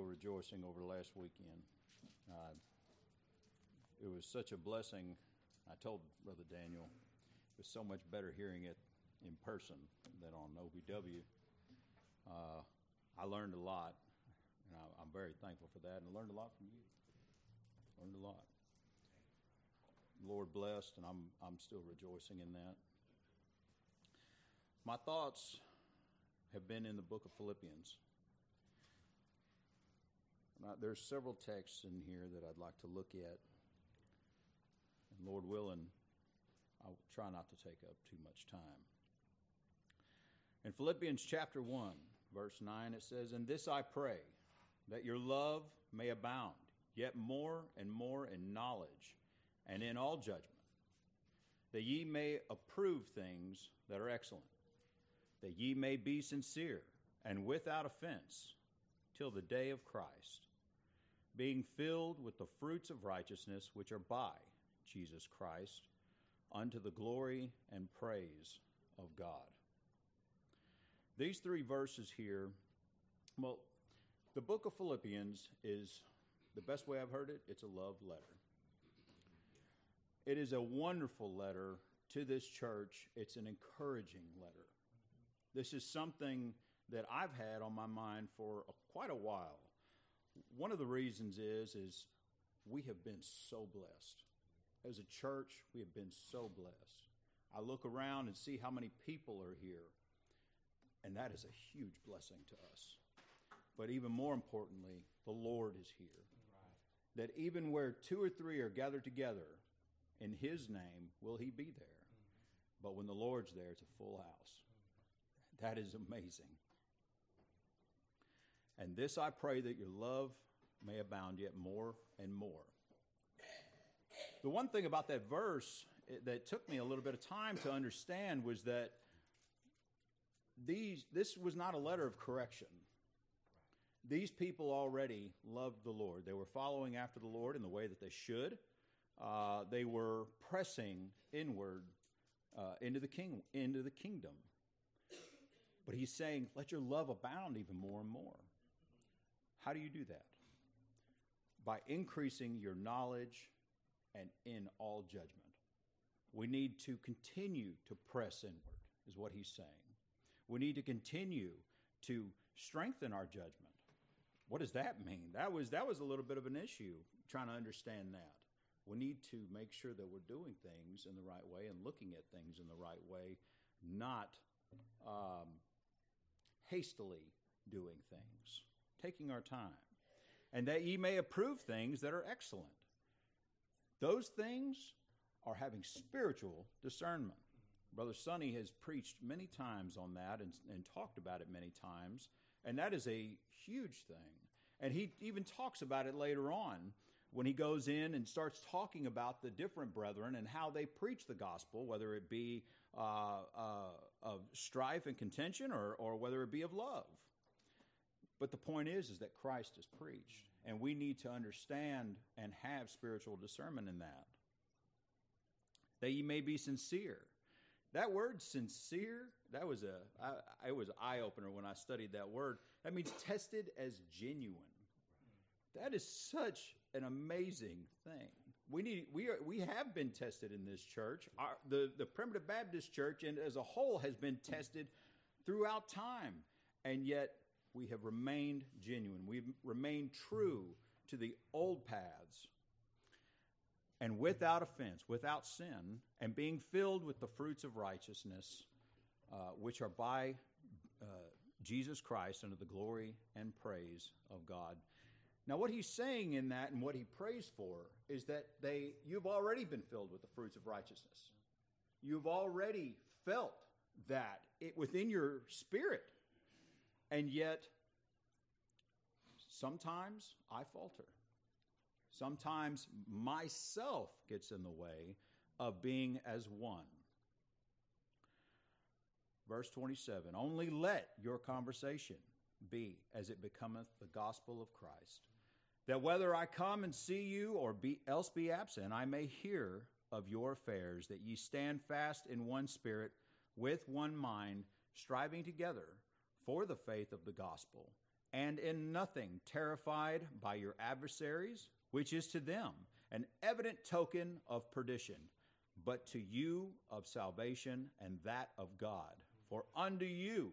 still rejoicing over the last weekend. Uh, it was such a blessing. I told Brother Daniel it was so much better hearing it in person than on OVW. Uh, I learned a lot, and I, I'm very thankful for that, and I learned a lot from you. Learned a lot. Lord blessed, and I'm I'm still rejoicing in that. My thoughts have been in the book of Philippians. Now, there's several texts in here that I'd like to look at. And Lord willing, I'll try not to take up too much time. In Philippians chapter 1, verse 9, it says, And this I pray, that your love may abound, yet more and more in knowledge and in all judgment, that ye may approve things that are excellent, that ye may be sincere and without offense till the day of Christ, being filled with the fruits of righteousness which are by Jesus Christ, unto the glory and praise of God. These three verses here, well, the book of Philippians is the best way I've heard it, it's a love letter. It is a wonderful letter to this church. It's an encouraging letter. This is something that I've had on my mind for a, quite a while. One of the reasons is is we have been so blessed. As a church, we have been so blessed. I look around and see how many people are here, and that is a huge blessing to us. But even more importantly, the Lord is here. That even where two or three are gathered together in His name, will He be there. But when the Lord's there, it's a full house. That is amazing. And this I pray that your love may abound yet more and more. The one thing about that verse that took me a little bit of time to understand was that these, this was not a letter of correction. These people already loved the Lord. They were following after the Lord in the way that they should. Uh, they were pressing inward uh, into the king, into the kingdom. But he's saying, "Let your love abound even more and more." How do you do that? By increasing your knowledge and in all judgment. We need to continue to press inward, is what he's saying. We need to continue to strengthen our judgment. What does that mean? That was that was a little bit of an issue trying to understand that. We need to make sure that we're doing things in the right way and looking at things in the right way, not um, hastily doing things taking our time, and that ye may approve things that are excellent. Those things are having spiritual discernment. Brother Sonny has preached many times on that and, and talked about it many times, and that is a huge thing. And he even talks about it later on when he goes in and starts talking about the different brethren and how they preach the gospel, whether it be uh, uh, of strife and contention or, or whether it be of love. But the point is, is that Christ is preached, and we need to understand and have spiritual discernment in that. That ye may be sincere. That word sincere, that was a, I, it was an eye opener when I studied that word. That means tested as genuine. That is such an amazing thing. We need we are we have been tested in this church. Our, the the primitive Baptist church and as a whole has been tested throughout time, and yet we have remained genuine. We've remained true to the old paths and without offense, without sin, and being filled with the fruits of righteousness, uh, which are by uh, Jesus Christ unto the glory and praise of God. Now, what he's saying in that and what he prays for is that they, you've already been filled with the fruits of righteousness. You've already felt that it, within your spirit. And yet, sometimes I falter. Sometimes myself gets in the way of being as one. Verse 27 Only let your conversation be as it becometh the gospel of Christ, that whether I come and see you or be, else be absent, I may hear of your affairs, that ye stand fast in one spirit, with one mind, striving together for the faith of the gospel, and in nothing terrified by your adversaries, which is to them an evident token of perdition, but to you of salvation and that of God. For unto you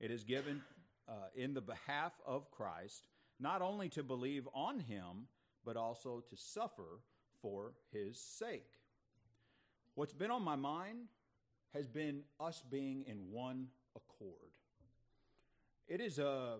it is given uh, in the behalf of Christ, not only to believe on him, but also to suffer for his sake. What's been on my mind has been us being in one accord. It is a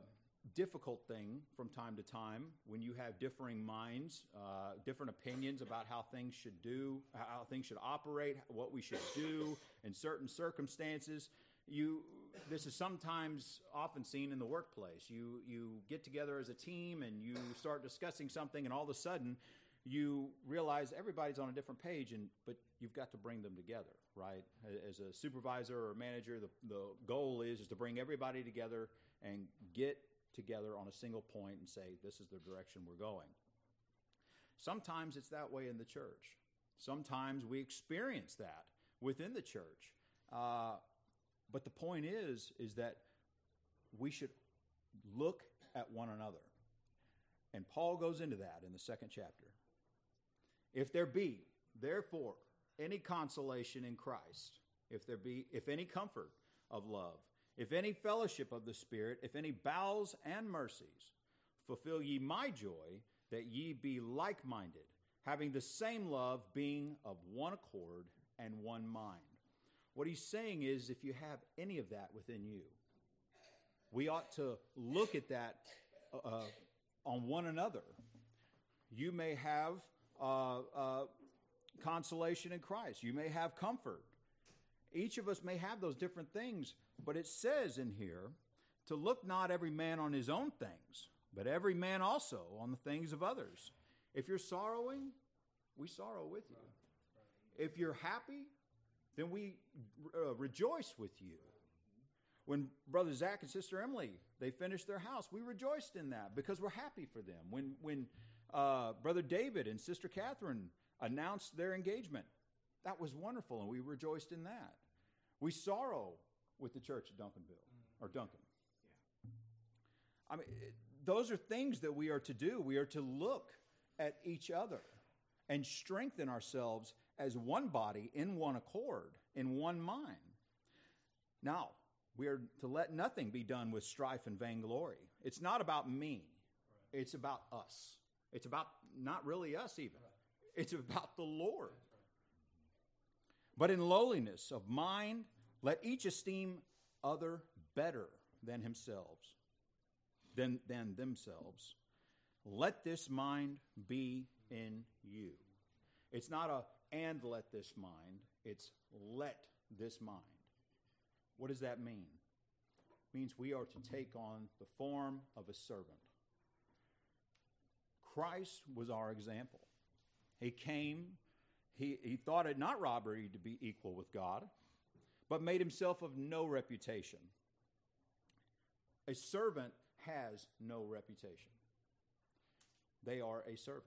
difficult thing from time to time when you have differing minds, uh, different opinions about how things should do, how things should operate, what we should do in certain circumstances. You, this is sometimes often seen in the workplace. You you get together as a team and you start discussing something, and all of a sudden you realize everybody's on a different page, and but you've got to bring them together, right? As a supervisor or manager, the, the goal is is to bring everybody together and get together on a single point and say, this is the direction we're going. Sometimes it's that way in the church. Sometimes we experience that within the church. Uh, but the point is, is that we should look at one another. And Paul goes into that in the second chapter. If there be, therefore, any consolation in Christ, if there be, if any comfort of love, if any fellowship of the Spirit, if any bowels and mercies, fulfill ye my joy, that ye be like minded, having the same love, being of one accord and one mind. What he's saying is if you have any of that within you, we ought to look at that uh, uh on one another. You may have uh, uh, consolation in Christ, you may have comfort. Each of us may have those different things, but it says in here to look not every man on his own things, but every man also on the things of others. If you're sorrowing, we sorrow with you. If you're happy, then we uh, rejoice with you. When Brother Zach and Sister Emily they finished their house, we rejoiced in that because we're happy for them. When when uh, Brother David and Sister Catherine announced their engagement, that was wonderful, and we rejoiced in that. We sorrow with the church at Duncanville mm-hmm. or Duncan. Yeah. I mean, it, those are things that we are to do. We are to look at each other and strengthen ourselves as one body in one accord, in one mind. Now, we are to let nothing be done with strife and vainglory. It's not about me, it's about us. It's about not really us, even. It's about the Lord. But in lowliness of mind, let each esteem other better than himself, than, than themselves. Let this mind be in you. It's not a and let this mind, it's let this mind. What does that mean? It means we are to take on the form of a servant. Christ was our example. He came, he, he thought it not robbery to be equal with God but made himself of no reputation. A servant has no reputation, they are a servant.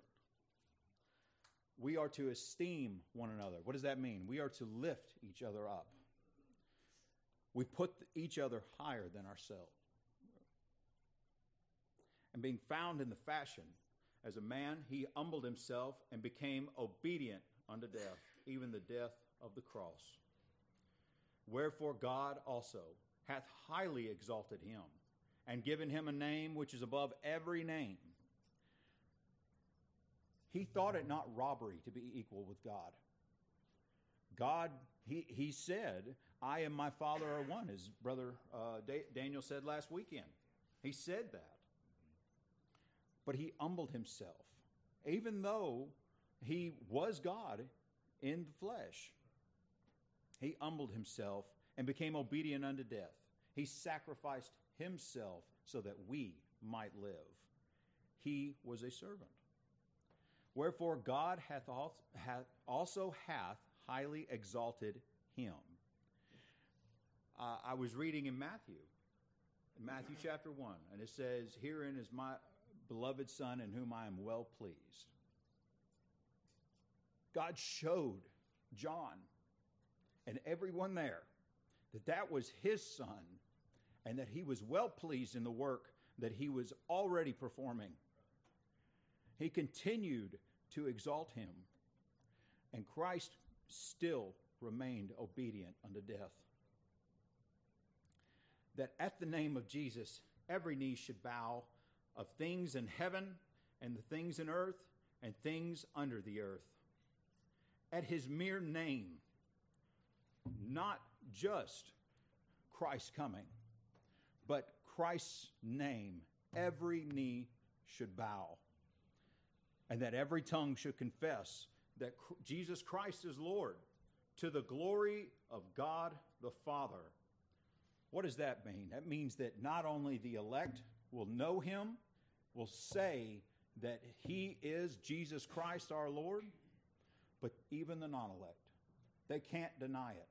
We are to esteem one another. What does that mean? We are to lift each other up. We put each other higher than ourselves. And being found in the fashion as a man, he humbled himself and became obedient unto death, even the death of the cross. Wherefore God also hath highly exalted him and given him a name which is above every name. He thought it not robbery to be equal with God. God, he, he said, I and my Father are one, as Brother uh, Daniel said last weekend. He said that. But he humbled himself, even though he was God in the flesh he humbled himself and became obedient unto death. He sacrificed himself so that we might live. He was a servant. Wherefore God hath also hath highly exalted him. Uh, I was reading in Matthew, in Matthew chapter 1, and it says, Herein is my beloved Son in whom I am well pleased. God showed John and everyone there that that was his son and that he was well pleased in the work that he was already performing. He continued to exalt him, and Christ still remained obedient unto death. That at the name of Jesus, every knee should bow of things in heaven and the things in earth and things under the earth. At his mere name, not just Christ coming, but Christ's name, every knee should bow, and that every tongue should confess that Jesus Christ is Lord to the glory of God the Father. What does that mean? That means that not only the elect will know him, will say that he is Jesus Christ our Lord, but even the non elect. They can't deny it.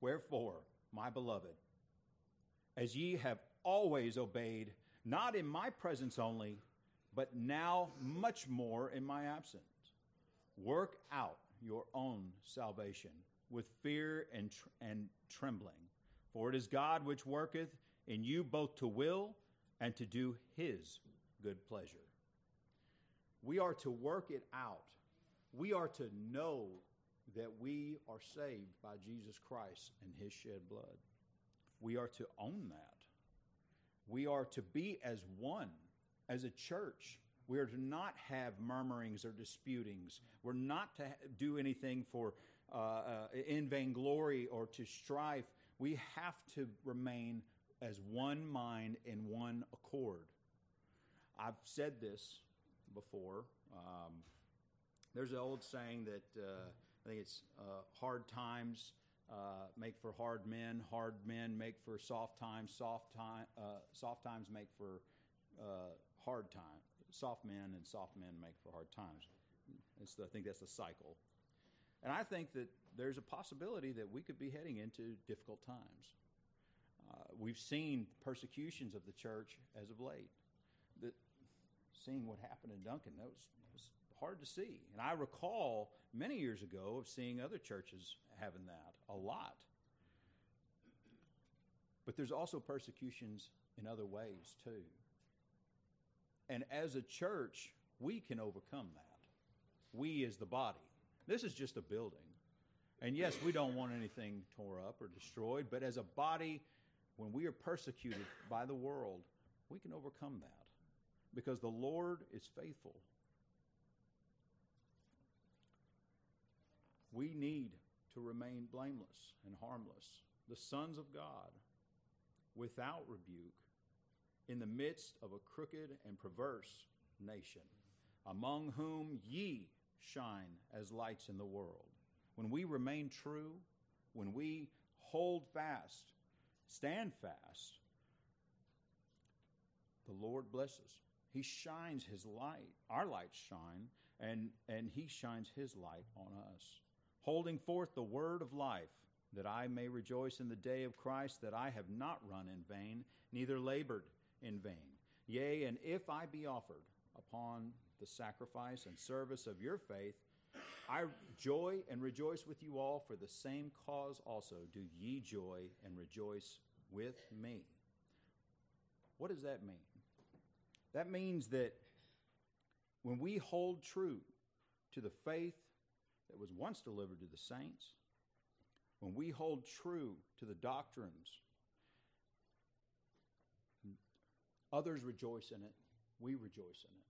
Wherefore, my beloved, as ye have always obeyed, not in my presence only, but now much more in my absence, work out your own salvation with fear and, tr- and trembling. For it is God which worketh in you both to will and to do his good pleasure. We are to work it out. We are to know that we are saved by Jesus Christ and his shed blood. We are to own that. We are to be as one, as a church. We are to not have murmurings or disputings. We're not to do anything for uh, uh, in vainglory or to strife. We have to remain as one mind in one accord. I've said this before. Um, there's an old saying that uh, I think it's uh, hard times uh, make for hard men, hard men make for soft times, soft time, uh, soft times make for uh, hard times. Soft men and soft men make for hard times. It's, I think that's the cycle. And I think that there's a possibility that we could be heading into difficult times. Uh, we've seen persecutions of the church as of late. Seeing what happened in Duncan, that was, was hard to see. And I recall many years ago of seeing other churches having that a lot. But there's also persecutions in other ways too. And as a church, we can overcome that. We as the body. This is just a building. And yes, we don't want anything tore up or destroyed, but as a body, when we are persecuted by the world, we can overcome that because the Lord is faithful. We need to remain blameless and harmless, the sons of God, without rebuke, in the midst of a crooked and perverse nation, among whom ye shine as lights in the world. When we remain true, when we hold fast, stand fast, the Lord blesses. He shines his light. Our lights shine, and, and he shines his light on us holding forth the word of life, that I may rejoice in the day of Christ, that I have not run in vain, neither labored in vain. Yea, and if I be offered upon the sacrifice and service of your faith, I joy and rejoice with you all for the same cause also. Do ye joy and rejoice with me. What does that mean? That means that when we hold true to the faith that was once delivered to the saints, when we hold true to the doctrines, others rejoice in it, we rejoice in it.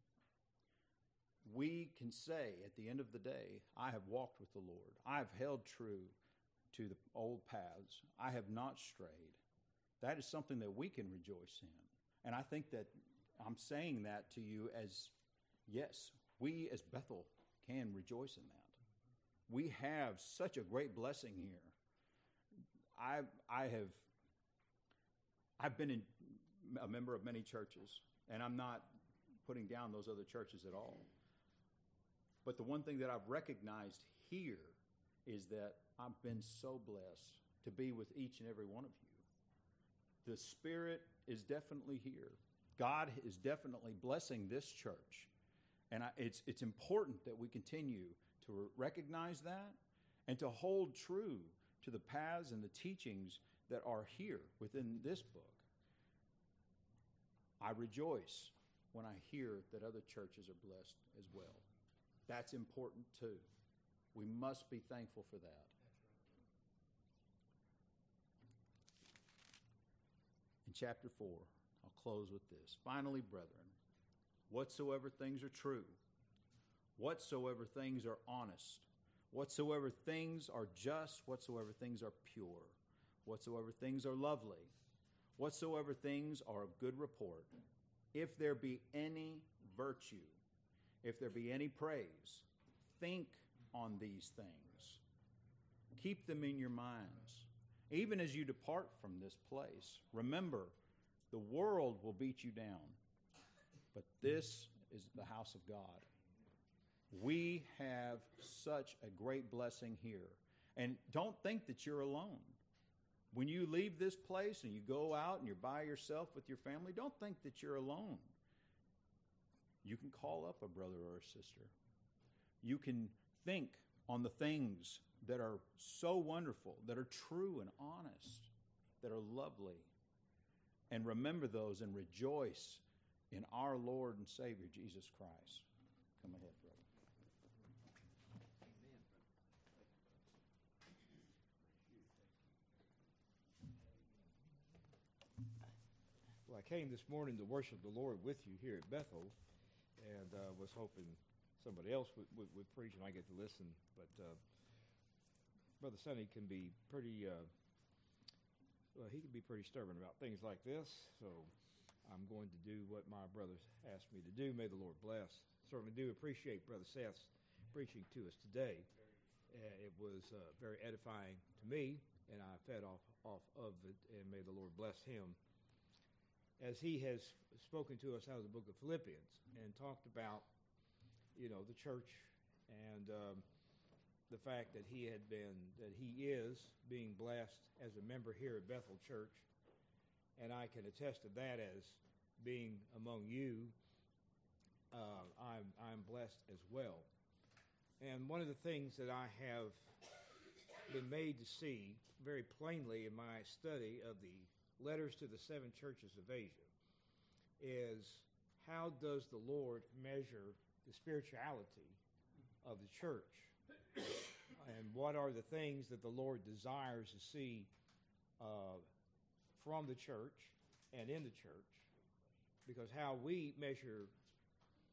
We can say at the end of the day, I have walked with the Lord. I have held true to the old paths. I have not strayed. That is something that we can rejoice in. And I think that I'm saying that to you as yes, we as Bethel can rejoice in that we have such a great blessing here. I I have I've been in, a member of many churches, and I'm not putting down those other churches at all. But the one thing that I've recognized here is that I've been so blessed to be with each and every one of you. The Spirit is definitely here. God is definitely blessing this church. And I, it's, it's important that we continue to recognize that and to hold true to the paths and the teachings that are here within this book. I rejoice when I hear that other churches are blessed as well. That's important too. We must be thankful for that. In chapter 4, I'll close with this. Finally, brethren, whatsoever things are true, whatsoever things are honest, whatsoever things are just, whatsoever things are pure, whatsoever things are lovely, whatsoever things are of good report, if there be any virtue, if there be any praise, think on these things. Keep them in your minds. Even as you depart from this place, remember the world will beat you down, but this is the house of God. We have such a great blessing here. And don't think that you're alone. When you leave this place and you go out and you're by yourself with your family, don't think that you're alone. You can call up a brother or a sister. You can think on the things that are so wonderful, that are true and honest, that are lovely. And remember those and rejoice in our Lord and Savior, Jesus Christ. Come ahead, brother. Well, I came this morning to worship the Lord with you here at Bethel, and uh, was hoping somebody else would, would, would, preach and I get to listen. But uh, Brother Sonny can be pretty, uh, well, he can be pretty stubborn about things like this. So I'm going to do what my brothers asked me to do. May the Lord bless. Certainly do appreciate Brother Seth's preaching to us today. Uh, it was uh, very edifying to me, and I fed off, off of it, and may the Lord bless him as he has spoken to us out of the book of Philippians and talked about, you know, the church and um, the fact that he had been, that he is being blessed as a member here at Bethel Church. And I can attest to that as being among you. Uh, I'm, I'm blessed as well. And one of the things that I have been made to see very plainly in my study of the letters to the seven churches of Asia is how does the Lord measure the spirituality of the church? And what are the things that the Lord desires to see uh, from the church and in the church? Because how we measure,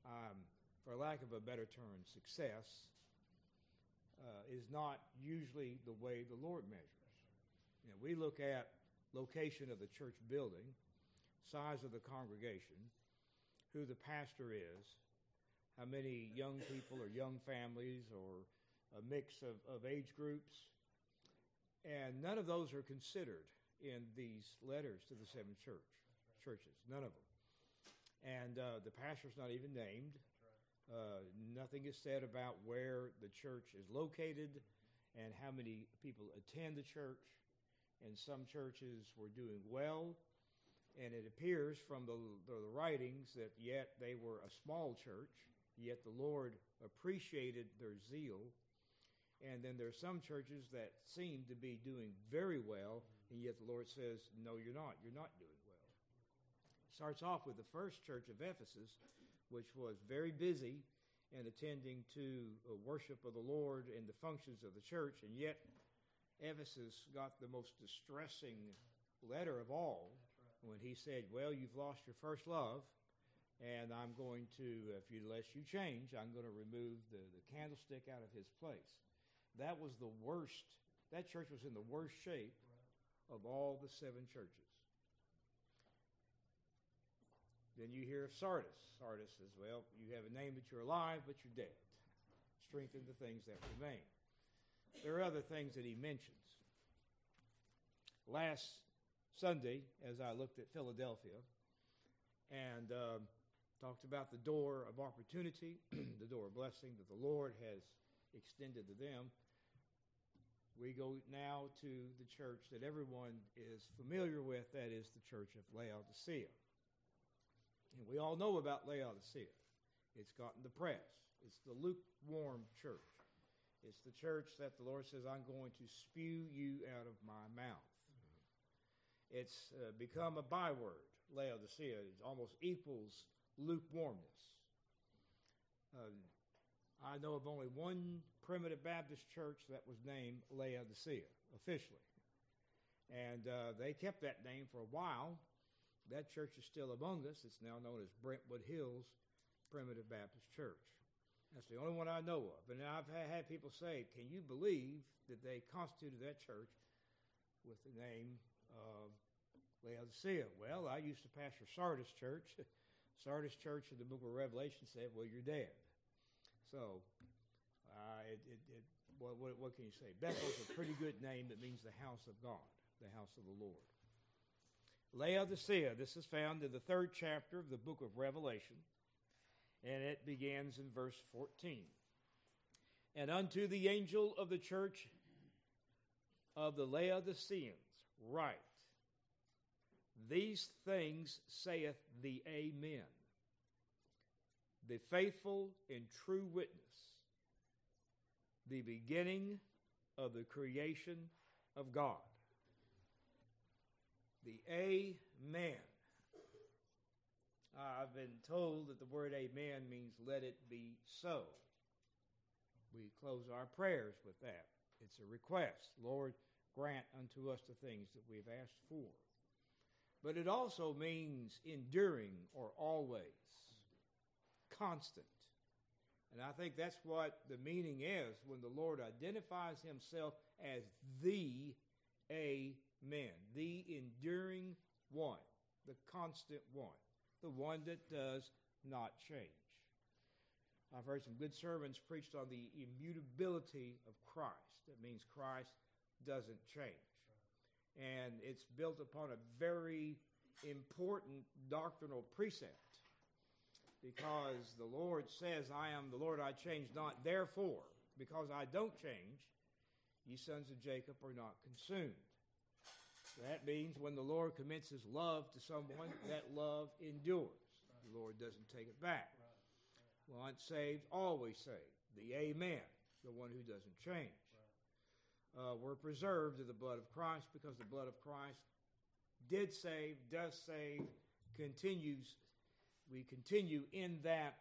um, for lack of a better term, success uh, is not usually the way the Lord measures. You know, we look at location of the church building, size of the congregation, who the pastor is, how many young people or young families or a mix of, of age groups. And none of those are considered in these letters to the seven church churches. None of them. And uh, the pastor's not even named. Uh, nothing is said about where the church is located and how many people attend the church and some churches were doing well. And it appears from the, the, writings that yet they were a small church, yet the Lord appreciated their zeal. And then there are some churches that seem to be doing very well, and yet the Lord says, No, you're not. You're not doing well. Starts off with the first church of Ephesus, which was very busy and attending to uh, worship of the Lord and the functions of the church, and yet Ephesus got the most distressing letter of all when he said, Well, you've lost your first love, and I'm going to, if you, unless you change, I'm going to remove the, the candlestick out of his place. That was the worst, that church was in the worst shape of all the seven churches. Then you hear of Sardis. Sardis says, Well, you have a name that you're alive, but you're dead. Strengthen the things that remain. There are other things that he mentions. Last Sunday, as I looked at Philadelphia and uh, talked about the door of opportunity, the door of blessing that the Lord has extended to them, we go now to the church that everyone is familiar with, that is the church of Laodicea. And we all know about Laodicea. It's gotten the press. It's the lukewarm church. It's the church that the Lord says, I'm going to spew you out of my mouth. It's uh, become a byword. Laodicea it almost equals lukewarmness. Uh, I know of only one primitive Baptist church that was named Laodicea officially. And uh, they kept that name for a while. That church is still among us. It's now known as Brentwood Hills Primitive Baptist Church. That's the only one I know of. And I've had people say, Can you believe that they constituted that church with the name uh, Laodicea? Well, I used to pastor Sardis Church. Sardis Church in the book of Revelation said, Well, you're dead. So, uh, it, it, it, what, what, what can you say? Bethel's a pretty good name that means the house of God, the house of the Lord. Laodicea, this is found in the third chapter of the book of Revelation and it begins in verse 14. And unto the angel of the church of the Laodiceans write, These things saith the Amen, the faithful and true witness, the beginning of the creation of God. The Amen. I've been told that the word amen means let it be so. We close our prayers with that. It's a request. Lord, grant unto us the things that we've asked for. But it also means enduring or always, constant. And I think that's what the meaning is when the Lord identifies himself as the Amen, the enduring one, the constant one the one that does not change. I've heard some good sermons preached on the immutability of Christ. That means Christ doesn't change. And it's built upon a very important doctrinal precept because the Lord says, I am the Lord, I change not. Therefore, because I don't change, ye sons of Jacob are not consumed. That means when the Lord commits his love to someone, that love endures. The Lord doesn't take it back. Once saved, always saved. The Amen, the one who doesn't change. Uh, we're preserved in the blood of Christ because the blood of Christ did save, does save, continues. We continue in that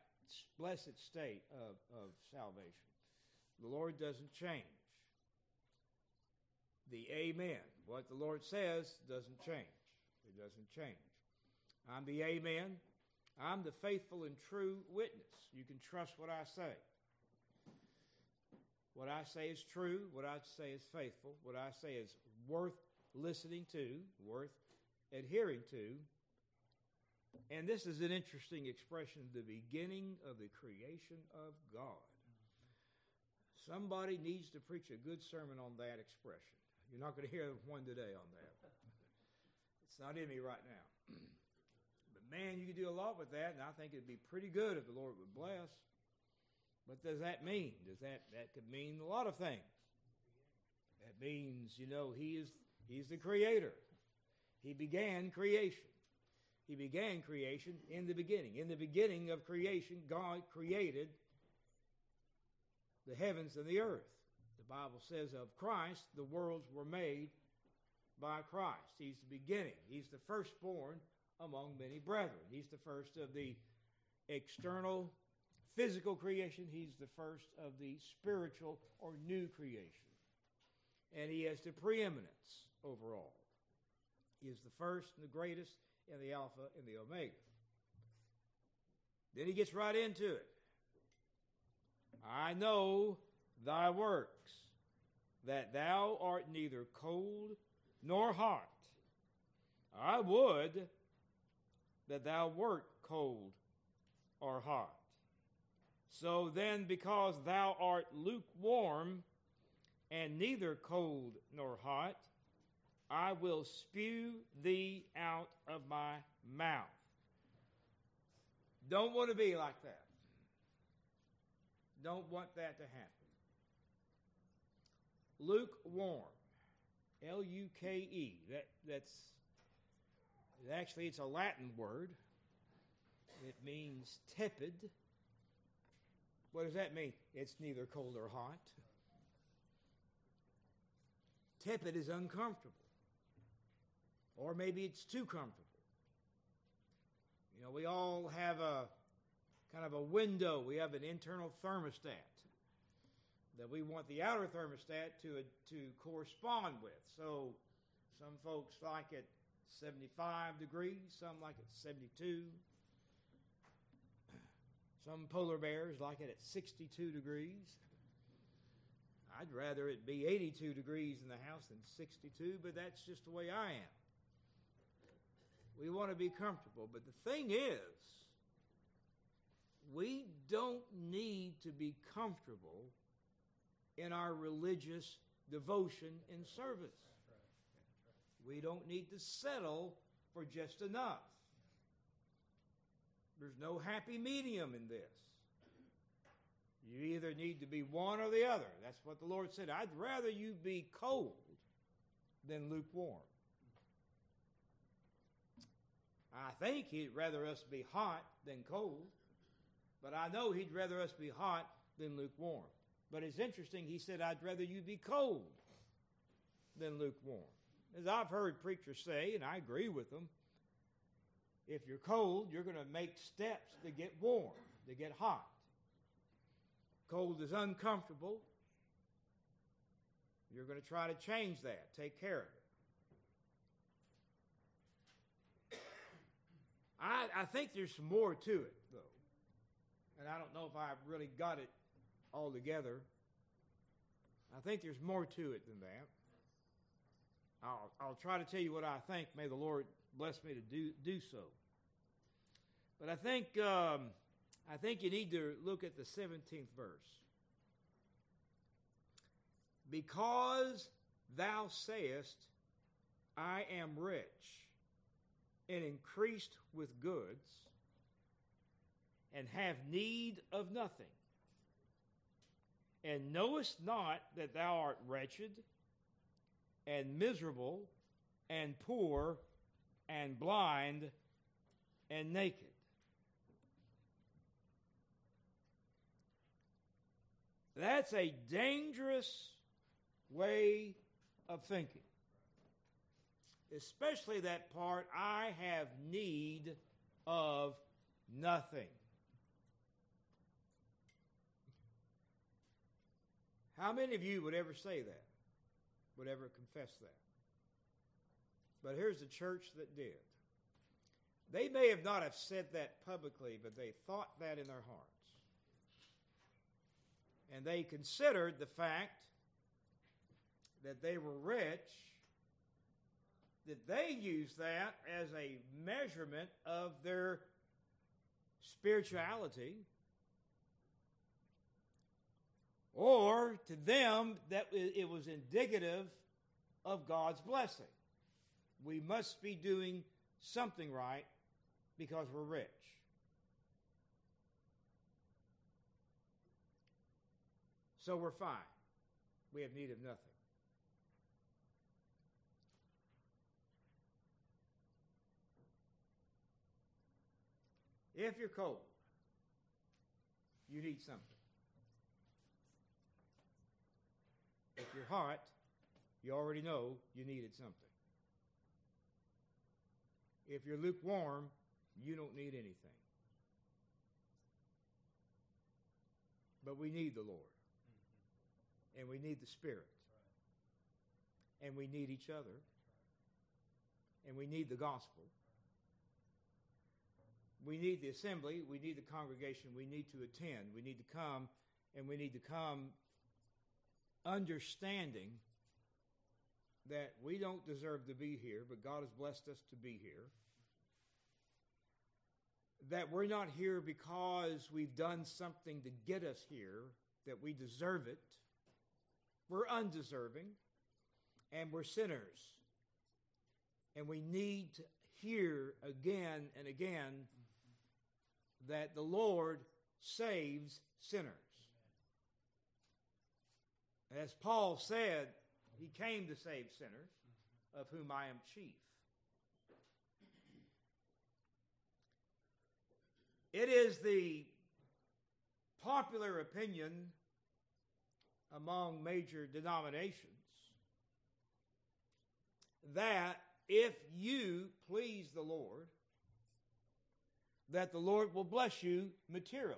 blessed state of, of salvation. The Lord doesn't change. The Amen, what the Lord says doesn't change. It doesn't change. I'm the Amen. I'm the faithful and true witness. You can trust what I say. What I say is true. What I say is faithful. What I say is worth listening to, worth adhering to. And this is an interesting expression the beginning of the creation of God. Somebody needs to preach a good sermon on that expression. You're not going to hear one today on that. It's not in me right now. but man, you could do a lot with that, and I think it'd be pretty good if the Lord would bless. What does that mean? Does that that could mean a lot of things? That means, you know, he is he's the creator. He began creation. He began creation in the beginning. In the beginning of creation, God created the heavens and the earth. The Bible says of Christ, the worlds were made by Christ. He's the beginning. He's the firstborn among many brethren. He's the first of the external physical creation. He's the first of the spiritual or new creation. And he has the preeminence over all. He is the first and the greatest and the Alpha and the Omega. Then he gets right into it. I know thy works, that thou art neither cold nor hot. I would that thou wert cold or hot. So then, because thou art lukewarm and neither cold nor hot, I will spew thee out of my mouth. Don't want to be like that. Don't want that to happen. Lukewarm. L U K E. That that's actually it's a Latin word. It means tepid. What does that mean? It's neither cold or hot. Tepid is uncomfortable. Or maybe it's too comfortable. You know, we all have a kind of a window, we have an internal thermostat that we want the outer thermostat to, uh, to correspond with. So some folks like it 75 degrees, some like it 72. Some polar bears like it at 62 degrees. I'd rather it be 82 degrees in the house than 62, but that's just the way I am. We want to be comfortable, but the thing is, we don't need to be comfortable in our religious devotion and service. We don't need to settle for just enough. There's no happy medium in this. You either need to be one or the other. That's what the Lord said. I'd rather you be cold than lukewarm. I think He'd rather us be hot than cold, but I know He'd rather us be hot than lukewarm. But it's interesting, He said, I'd rather you be cold than lukewarm. As I've heard preachers say, and I agree with them, if you're cold, you're going to make steps to get warm, to get hot. Cold is uncomfortable. You're going to try to change that, take care of it. I, I think there's more to it, though. And I don't know if I've really got it all together. I think there's more to it than that. I'll, I'll try to tell you what I think. May the Lord bless me to do, do so. But I think, um, I think you need to look at the 17th verse. Because thou sayest, I am rich and increased with goods and have need of nothing, and knowest not that thou art wretched and miserable and poor and blind and naked. That's a dangerous way of thinking. Especially that part, I have need of nothing. How many of you would ever say that? Would ever confess that? But here's the church that did. They may have not have said that publicly, but they thought that in their hearts. And they considered the fact that they were rich, that they use that as a measurement of their spirituality. Or to them, that it was indicative of God's blessing. We must be doing something right because we're rich. So we're fine. We have need of nothing. If you're cold, you need something. If you're hot, you already know you needed something. If you're lukewarm, you don't need anything. But we need the Lord. And we need the Spirit. And we need each other. And we need the gospel. We need the assembly. We need the congregation. We need to attend. We need to come. And we need to come understanding that we don't deserve to be here, but God has blessed us to be here. That we're not here because we've done something to get us here, that we deserve it. We're undeserving, and we're sinners. And we need to hear again and again that the Lord saves sinners. As Paul said, he came to save sinners, of whom I am chief. It is the popular opinion among major denominations that if you please the Lord, that the Lord will bless you materially.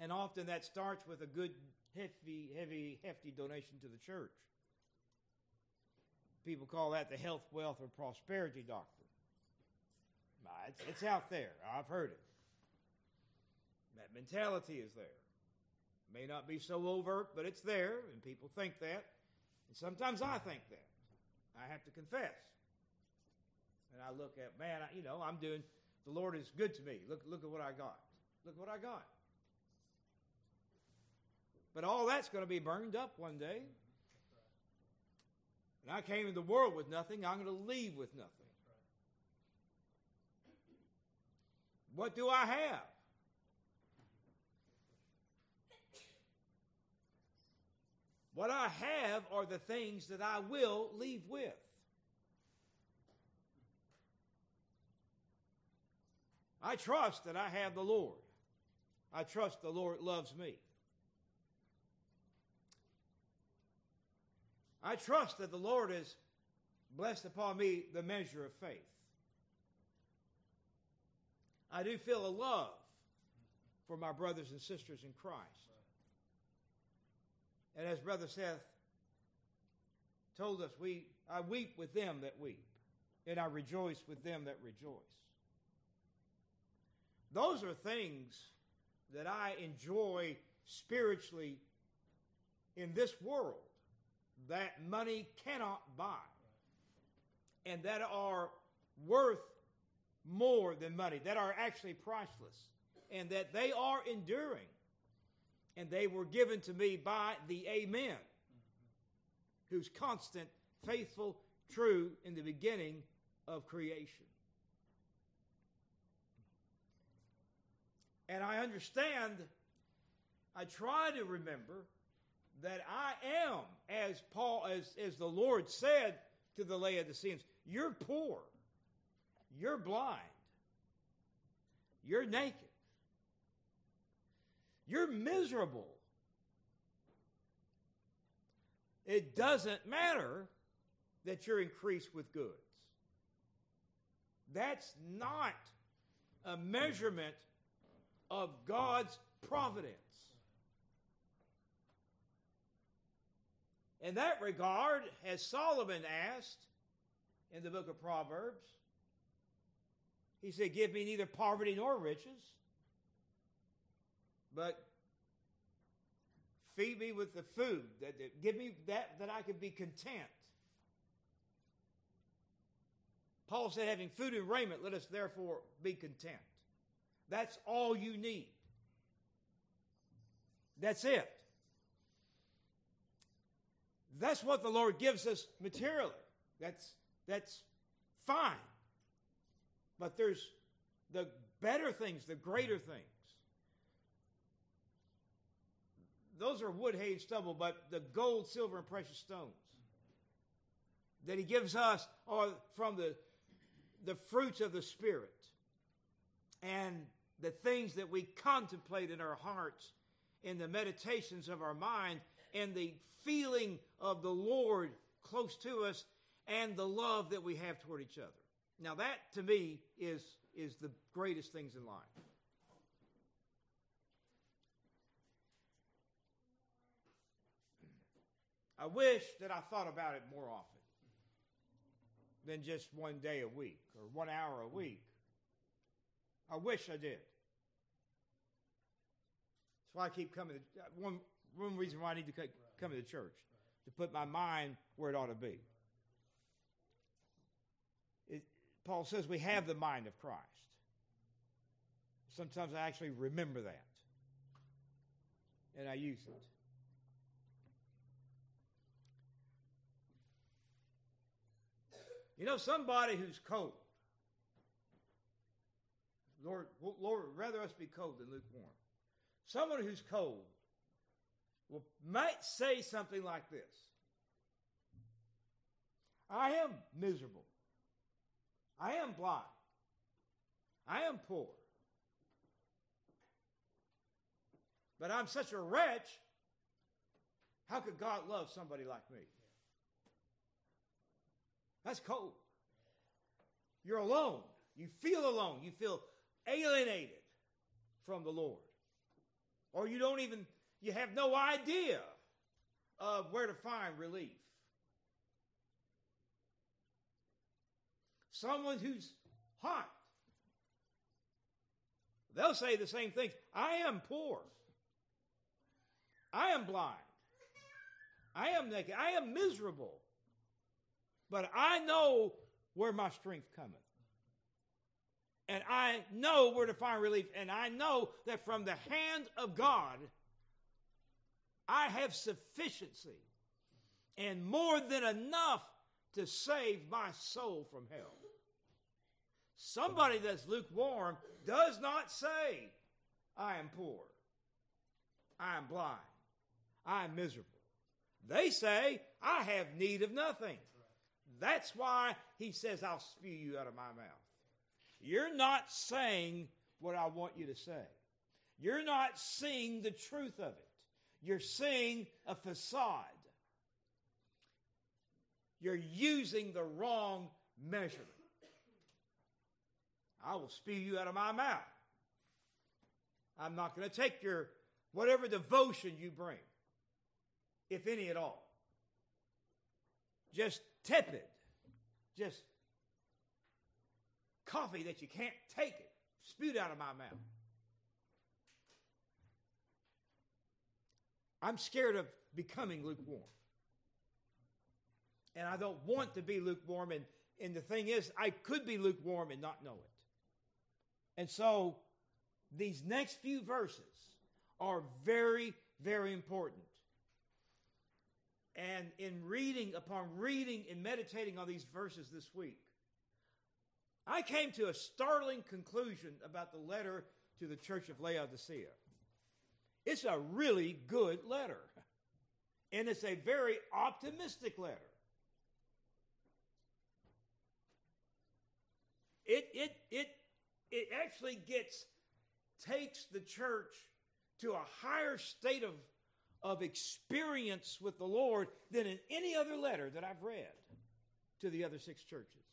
And often that starts with a good, heavy, heavy, hefty donation to the church. People call that the health, wealth, or prosperity doctrine. It's, it's out there. I've heard it. That mentality is there. It May not be so overt, but it's there, and people think that. And sometimes I think that. I have to confess. And I look at, man, I, you know, I'm doing, the Lord is good to me. Look, look at what I got. Look what I got. But all that's going to be burned up one day. And I came in the world with nothing. I'm going to leave with nothing. What do I have? What I have are the things that I will leave with. I trust that I have the Lord. I trust the Lord loves me. I trust that the Lord has blessed upon me the measure of faith. I do feel a love for my brothers and sisters in Christ. And as Brother Seth told us, we, I weep with them that weep, and I rejoice with them that rejoice. Those are things that I enjoy spiritually in this world that money cannot buy and that are worth more than money, that are actually priceless, and that they are enduring. And they were given to me by the Amen, who's constant, faithful, true in the beginning of creation. And I understand, I try to remember that I am, as Paul, as, as the Lord said to the Laodiceans, you're poor, you're blind, you're naked, you're miserable. It doesn't matter that you're increased with goods. That's not a measurement of God's providence. In that regard, as Solomon asked in the book of Proverbs, he said, Give me neither poverty nor riches, but feed me with the food, that, that, give me that that I can be content. Paul said, having food and raiment, let us therefore be content. That's all you need. That's it. That's what the Lord gives us materially. That's, that's fine. But there's the better things, the greater things. Those are wood, hay, and stubble, but the gold, silver, and precious stones that He gives us are from the, the fruits of the Spirit and the things that we contemplate in our hearts, in the meditations of our mind, and the feeling of the Lord close to us, and the love that we have toward each other. Now, that to me is, is the greatest things in life. I wish that I thought about it more often than just one day a week or one hour a week. I wish I did. That's why I keep coming. To, uh, one, one reason why I need to come to the church, to put my mind where it ought to be. It, Paul says we have the mind of Christ. Sometimes I actually remember that. And I use it. You know, somebody who's cold. Lord, Lord, rather us be cold than lukewarm. Someone who's cold will, might say something like this I am miserable. I am blind. I am poor. But I'm such a wretch. How could God love somebody like me? That's cold. You're alone. You feel alone. You feel alienated from the Lord. Or you don't even, you have no idea of where to find relief. Someone who's hot. They'll say the same things. I am poor. I am blind. I am naked. I am miserable. But I know where my strength cometh. And I know where to find relief. And I know that from the hand of God, I have sufficiency and more than enough to save my soul from hell. Somebody that's lukewarm does not say, I am poor, I am blind, I am miserable. They say, I have need of nothing. That's why he says, I'll spew you out of my mouth. You're not saying what I want you to say. You're not seeing the truth of it. You're seeing a facade. You're using the wrong measurement. I will spew you out of my mouth. I'm not going to take your whatever devotion you bring, if any at all. Just tepid, just coffee that you can't take it, spewed out of my mouth. I'm scared of becoming lukewarm. And I don't want to be lukewarm. And, and the thing is, I could be lukewarm and not know it. And so these next few verses are very, very important. And in reading, upon reading and meditating on these verses this week, I came to a startling conclusion about the letter to the church of Laodicea. It's a really good letter, and it's a very optimistic letter. It, it, it, it actually gets, takes the church to a higher state of, of experience with the Lord than in any other letter that I've read to the other six churches.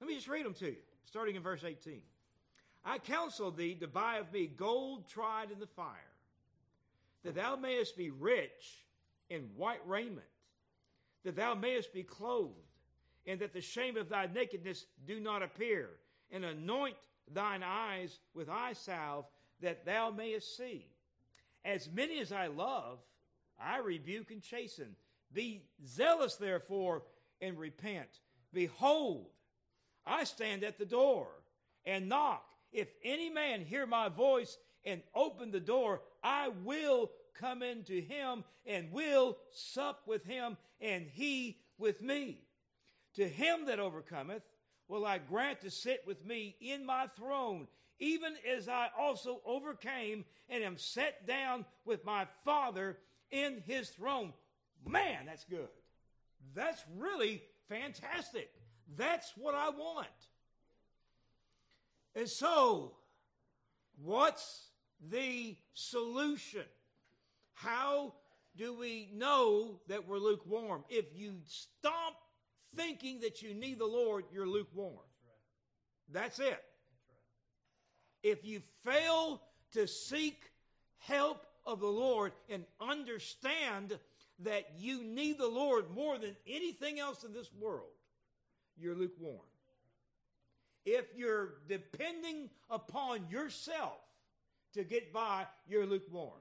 Let me just read them to you, starting in verse 18. I counsel thee to buy of me gold tried in the fire, that thou mayest be rich in white raiment, that thou mayest be clothed, and that the shame of thy nakedness do not appear, and anoint thine eyes with eye salve, that thou mayest see. As many as I love, I rebuke and chasten. Be zealous, therefore, and repent. Behold, I stand at the door and knock. If any man hear my voice and open the door, I will come into him and will sup with him and he with me. To him that overcometh will I grant to sit with me in my throne, even as I also overcame and am set down with my Father in his throne. Man, that's good. That's really fantastic. That's what I want. And so, what's the solution? How do we know that we're lukewarm? If you stop thinking that you need the Lord, you're lukewarm. That's, it. If you fail to seek help of the Lord and understand that you need the Lord more than anything else in this world, you're lukewarm. If you're depending upon yourself to get by, you're lukewarm.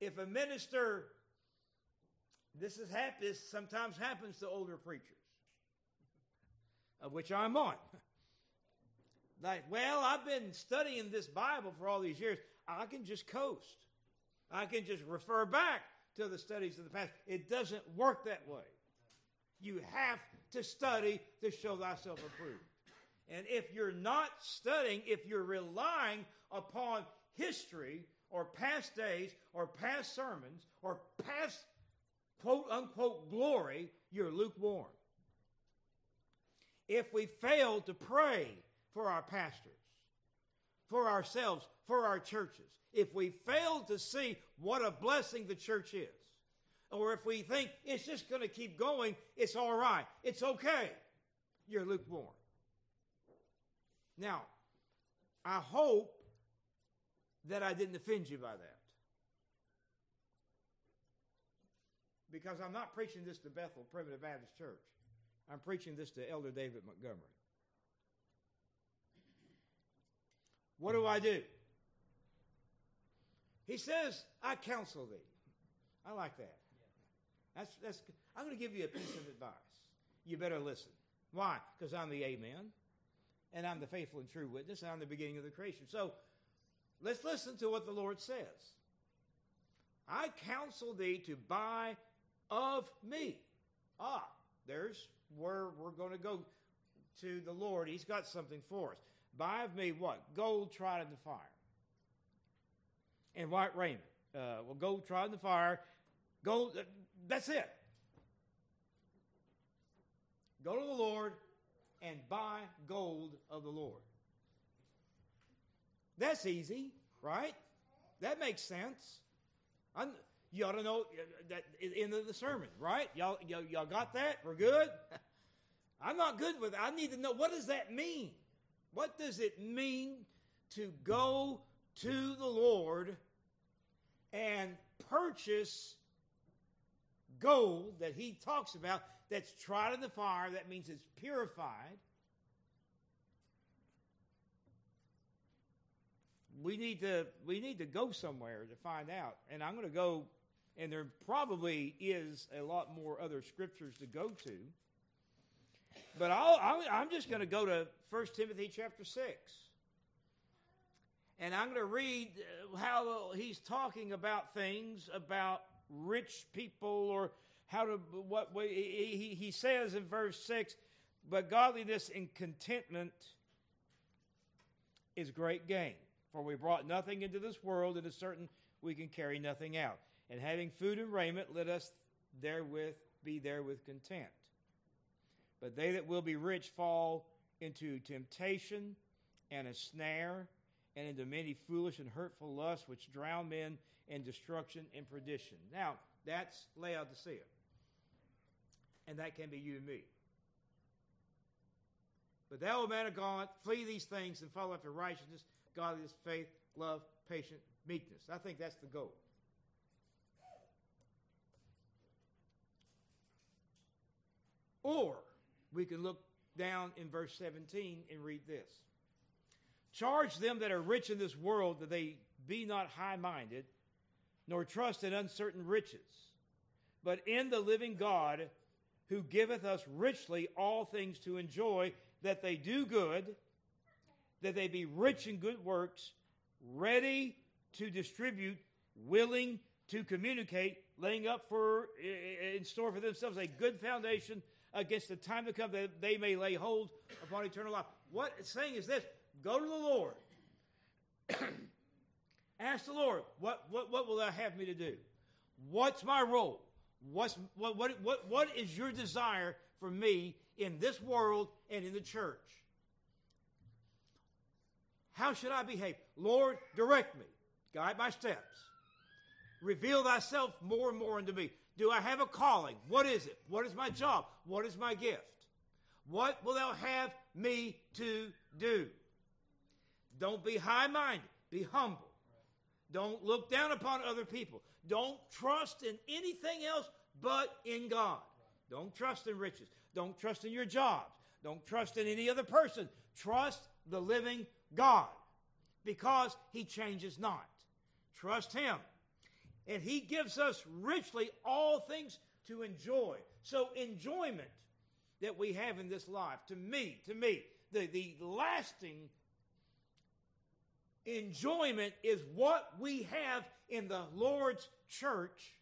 If a minister, this is this sometimes happens to older preachers, of which I'm on. Like, well, I've been studying this Bible for all these years. I can just coast. I can just refer back to the studies of the past. It doesn't work that way. You have to study to show thyself approved. And if you're not studying, if you're relying upon history or past days or past sermons or past quote unquote glory, you're lukewarm. If we fail to pray for our pastors, for ourselves, for our churches, if we fail to see what a blessing the church is, or if we think it's just going to keep going, it's all right, it's okay, you're lukewarm. Now, I hope that I didn't offend you by that. Because I'm not preaching this to Bethel Primitive Baptist Church. I'm preaching this to Elder David Montgomery. What do I do? He says, I counsel thee. I like that. That's, that's, I'm going to give you a piece of advice. You better listen. Why? Because I'm the Amen, and I'm the faithful and true witness, and I'm the beginning of the creation. So let's listen to what the Lord says. I counsel thee to buy of me. Ah, there's where we're going to go to the Lord. He's got something for us. Buy of me what? Gold tried in the fire. And white raiment. Uh, well, gold tried in the fire. Gold, that's it. Go to the Lord and buy gold of the Lord. That's easy, right? That makes sense. I'm, you ought to know that in the sermon, right? Y'all, y'all, y'all got that? We're good? I'm not good with it. I need to know what does that mean? What does it mean to go to the Lord and purchase gold that he talks about that's tried in the fire? That means it's purified. We need to we need to go somewhere to find out. And I'm going to go and there probably is a lot more other scriptures to go to. But i am just going to go to 1 Timothy chapter 6. And I'm going to read uh, how he's talking about things about rich people or how to, what way, he, he says in verse 6 but godliness and contentment is great gain. For we brought nothing into this world, and is certain we can carry nothing out. And having food and raiment, let us therewith be therewith content. But they that will be rich fall into temptation and a snare, and into many foolish and hurtful lusts, which drown men in destruction and perdition. Now, that's Laodicea. And that can be you and me. But thou, O man of God, flee these things and follow after righteousness, godliness, faith, love, patience, meekness. I think that's the goal. Or we can look down in verse 17 and read this Charge them that are rich in this world that they be not high minded, nor trust in uncertain riches, but in the living God who giveth us richly all things to enjoy, that they do good, that they be rich in good works, ready to distribute, willing to communicate, laying up for in store for themselves a good foundation against the time to come that they may lay hold upon eternal life. What it's saying is this go to the Lord. Ask the Lord, what, what, what will thou have me to do? What's my role? What's, what, what, what, what is your desire for me in this world and in the church? How should I behave? Lord, direct me, guide my steps. Reveal thyself more and more unto me. Do I have a calling? What is it? What is my job? What is my gift? What will thou have me to do? Don't be high minded, be humble. Don't look down upon other people. Don't trust in anything else but in God. Don't trust in riches. Don't trust in your jobs. Don't trust in any other person. Trust the living God because he changes not. Trust him and he gives us richly all things to enjoy. So, enjoyment that we have in this life, to me, to me, the, the lasting enjoyment is what we have in the Lord's church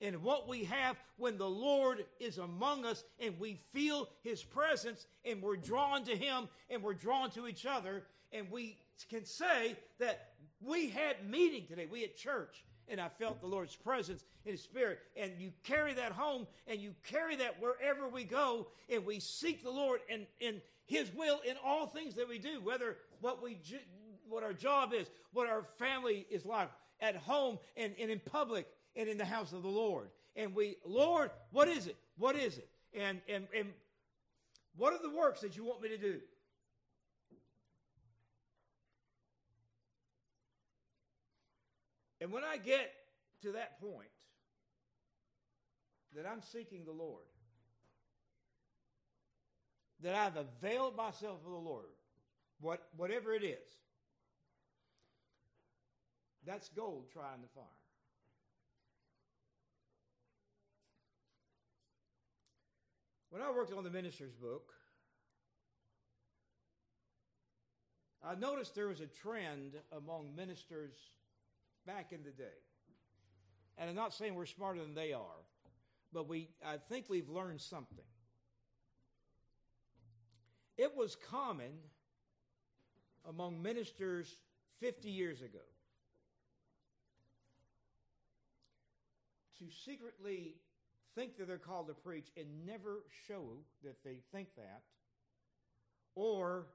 and what we have when the Lord is among us and we feel His presence and we're drawn to Him and we're drawn to each other and we can say that we had meeting today, we had church, and I felt the Lord's presence in His Spirit. And you carry that home and you carry that wherever we go, and we seek the Lord and in His will in all things that we do, whether what we what our job is, what our family is like, at home and, and in public and in the house of the Lord. and we, Lord, what is it? What is it? And, and, and what are the works that you want me to do? And when I get to that point, that I'm seeking the Lord, that I've availed myself of the Lord, what, whatever it is, that's gold trying the fire. When I worked on the minister's book, I noticed there was a trend among ministers back in the day. And I'm not saying we're smarter than they are, but we I think we've learned something. It was common among ministers 50 years ago to secretly think that they're called to preach and never show that they think that, or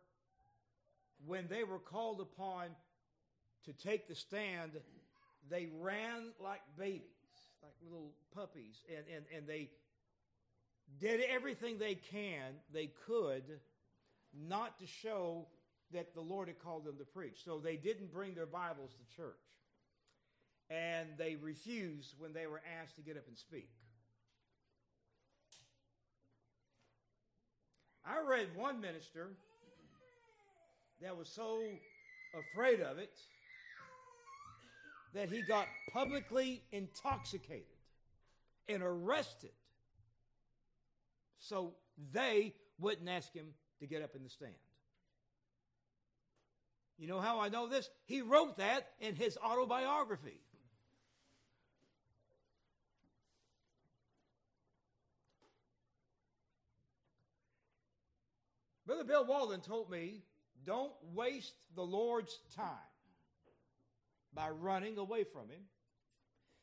when they were called upon to take the stand, they ran like babies, like little puppies, and, and, and they did everything they can, they could, not to show that the Lord had called them to preach. So they didn't bring their Bibles to church. And they refused when they were asked to get up and speak. I read one minister that was so afraid of it that he got publicly intoxicated and arrested so they wouldn't ask him to get up in the stand. You know how I know this? He wrote that in his autobiography. Brother Bill Walden told me, don't waste the Lord's time by running away from Him.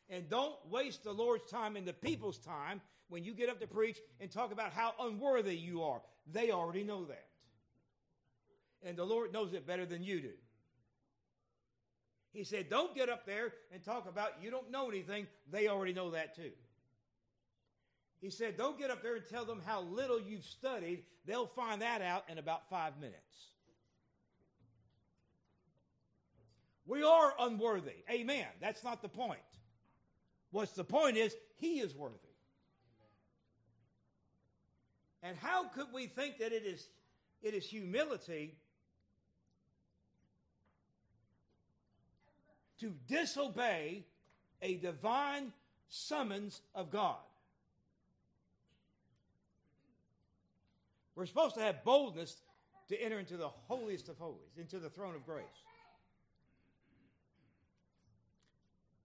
And don't waste the Lord's time and the people's time when you get up to preach and talk about how unworthy you are. They already know that. And the Lord knows it better than you do. He said, Don't get up there and talk about you don't know anything. They already know that too. He said, Don't get up there and tell them how little you've studied. They'll find that out in about five minutes. We are unworthy. Amen. That's not the point. What's the point is, He is worthy. And how could we think that it is, it is humility to disobey a divine summons of God? We're supposed to have boldness to enter into the holiest of holies, into the throne of grace.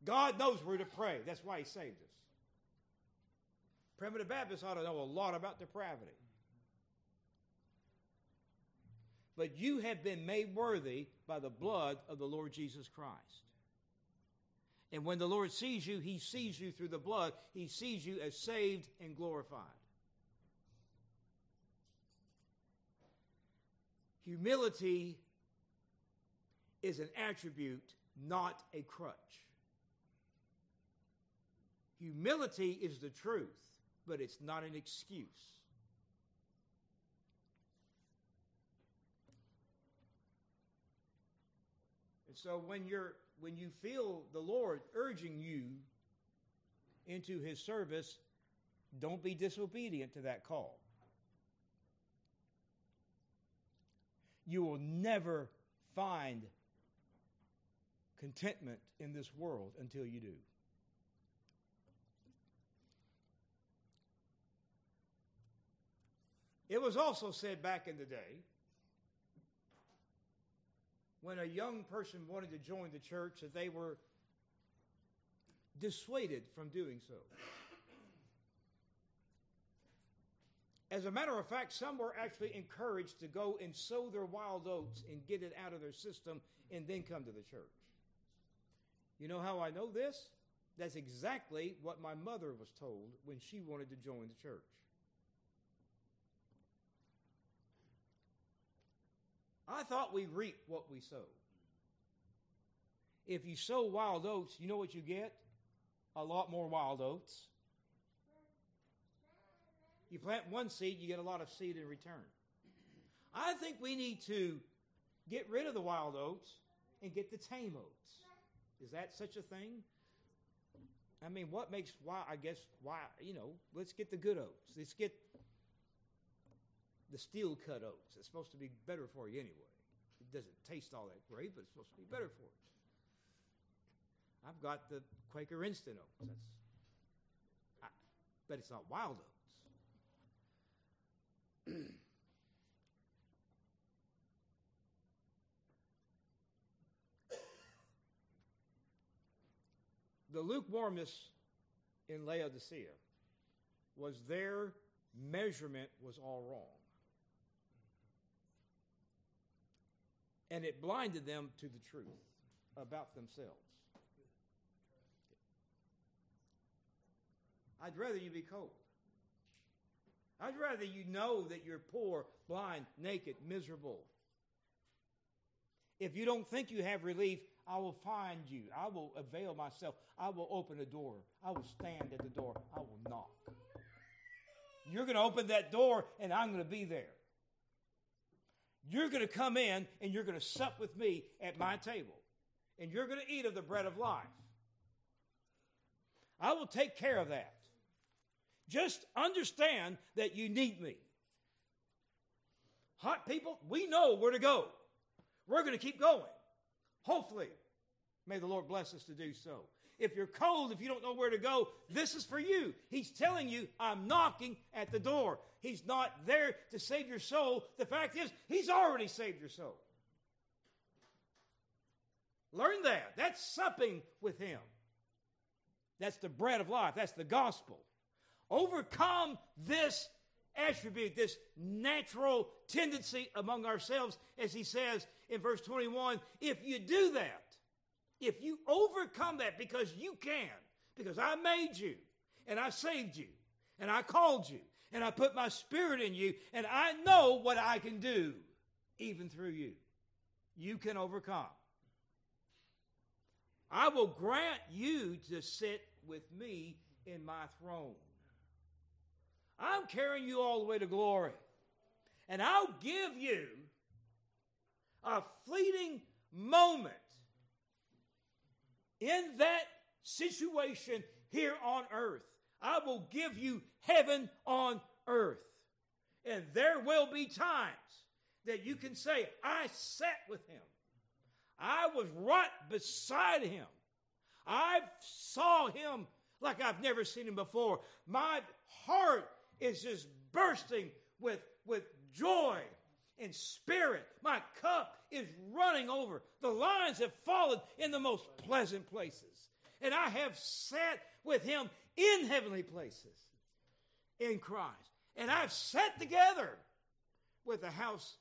God knows where to pray. That's why He saved us. Primitive Baptists ought to know a lot about depravity. But you have been made worthy by the blood of the Lord Jesus Christ. And when the Lord sees you, He sees you through the blood. He sees you as saved and glorified. Humility is an attribute, not a crutch. Humility is the truth, but it's not an excuse. And so when you're when you feel the Lord urging you into his service, don't be disobedient to that call. You will never find contentment in this world until you do. It was also said back in the day when a young person wanted to join the church that they were dissuaded from doing so. As a matter of fact, some were actually encouraged to go and sow their wild oats and get it out of their system and then come to the church. You know how I know this? That's exactly what my mother was told when she wanted to join the church. I thought we reap what we sow. If you sow wild oats, you know what you get? A lot more wild oats. You plant one seed, you get a lot of seed in return. I think we need to get rid of the wild oats and get the tame oats. Is that such a thing? I mean, what makes why? I guess why you know. Let's get the good oats. Let's get the steel cut oats. It's supposed to be better for you anyway. It doesn't taste all that great, but it's supposed to be better for you. I've got the Quaker Instant oats. That's, I, but it's not wild oats. the lukewarmness in Laodicea was their measurement was all wrong. And it blinded them to the truth about themselves. I'd rather you be cold. I'd rather you know that you're poor, blind, naked, miserable. If you don't think you have relief, I will find you. I will avail myself. I will open a door. I will stand at the door. I will knock. You're going to open that door, and I'm going to be there. You're going to come in, and you're going to sup with me at my table, and you're going to eat of the bread of life. I will take care of that. Just understand that you need me. Hot people, we know where to go. We're going to keep going. Hopefully, may the Lord bless us to do so. If you're cold, if you don't know where to go, this is for you. He's telling you, I'm knocking at the door. He's not there to save your soul. The fact is, He's already saved your soul. Learn that. That's supping with Him. That's the bread of life. That's the gospel. Overcome this attribute, this natural tendency among ourselves, as he says in verse 21 if you do that, if you overcome that because you can, because I made you and I saved you and I called you and I put my spirit in you and I know what I can do even through you, you can overcome. I will grant you to sit with me in my throne. I'm carrying you all the way to glory. And I'll give you a fleeting moment in that situation here on earth. I will give you heaven on earth. And there will be times that you can say, I sat with him. I was right beside him. I saw him like I've never seen him before. My heart is just bursting with, with joy and spirit. My cup is running over. The lines have fallen in the most pleasant places. And I have sat with him in heavenly places in Christ. And I've sat together with the house,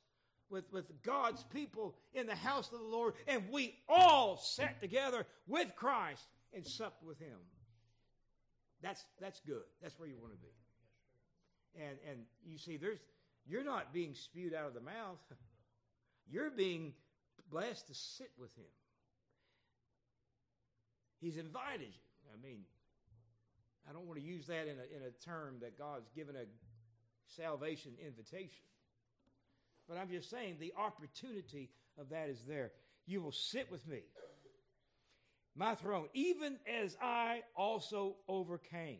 with, with God's people in the house of the Lord, and we all sat together with Christ and supped with him. That's, that's good. That's where you want to be. And, and you see, there's, you're not being spewed out of the mouth. You're being blessed to sit with him. He's invited you. I mean, I don't want to use that in a, in a term that God's given a salvation invitation. But I'm just saying the opportunity of that is there. You will sit with me, my throne, even as I also overcame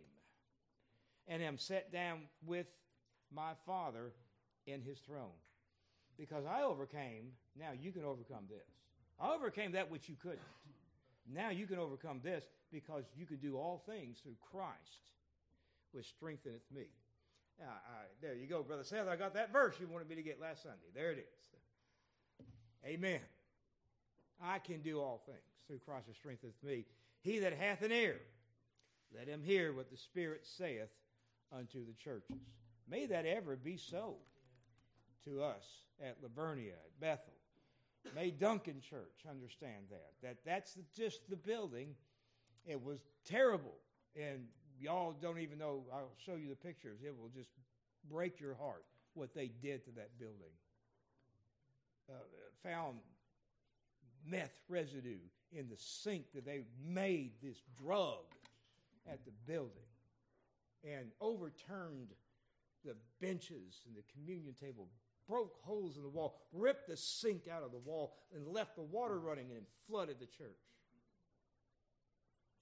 and am set down with my Father in his throne. Because I overcame, now you can overcome this. I overcame that which you couldn't. Now you can overcome this because you can do all things through Christ, which strengtheneth me. Now, I, there you go, Brother Seth. I got that verse you wanted me to get last Sunday. There it is. Amen. I can do all things through Christ who strengtheneth me. He that hath an ear, let him hear what the Spirit saith unto the churches. May that ever be so to us at Livernia, at Bethel. May Duncan Church understand that. That that's just the building. It was terrible, and y'all don't even know. I'll show you the pictures. It will just break your heart what they did to that building. Uh, found meth residue in the sink that they made this drug at the building and overturned the benches and the communion table, broke holes in the wall, ripped the sink out of the wall, and left the water running and flooded the church.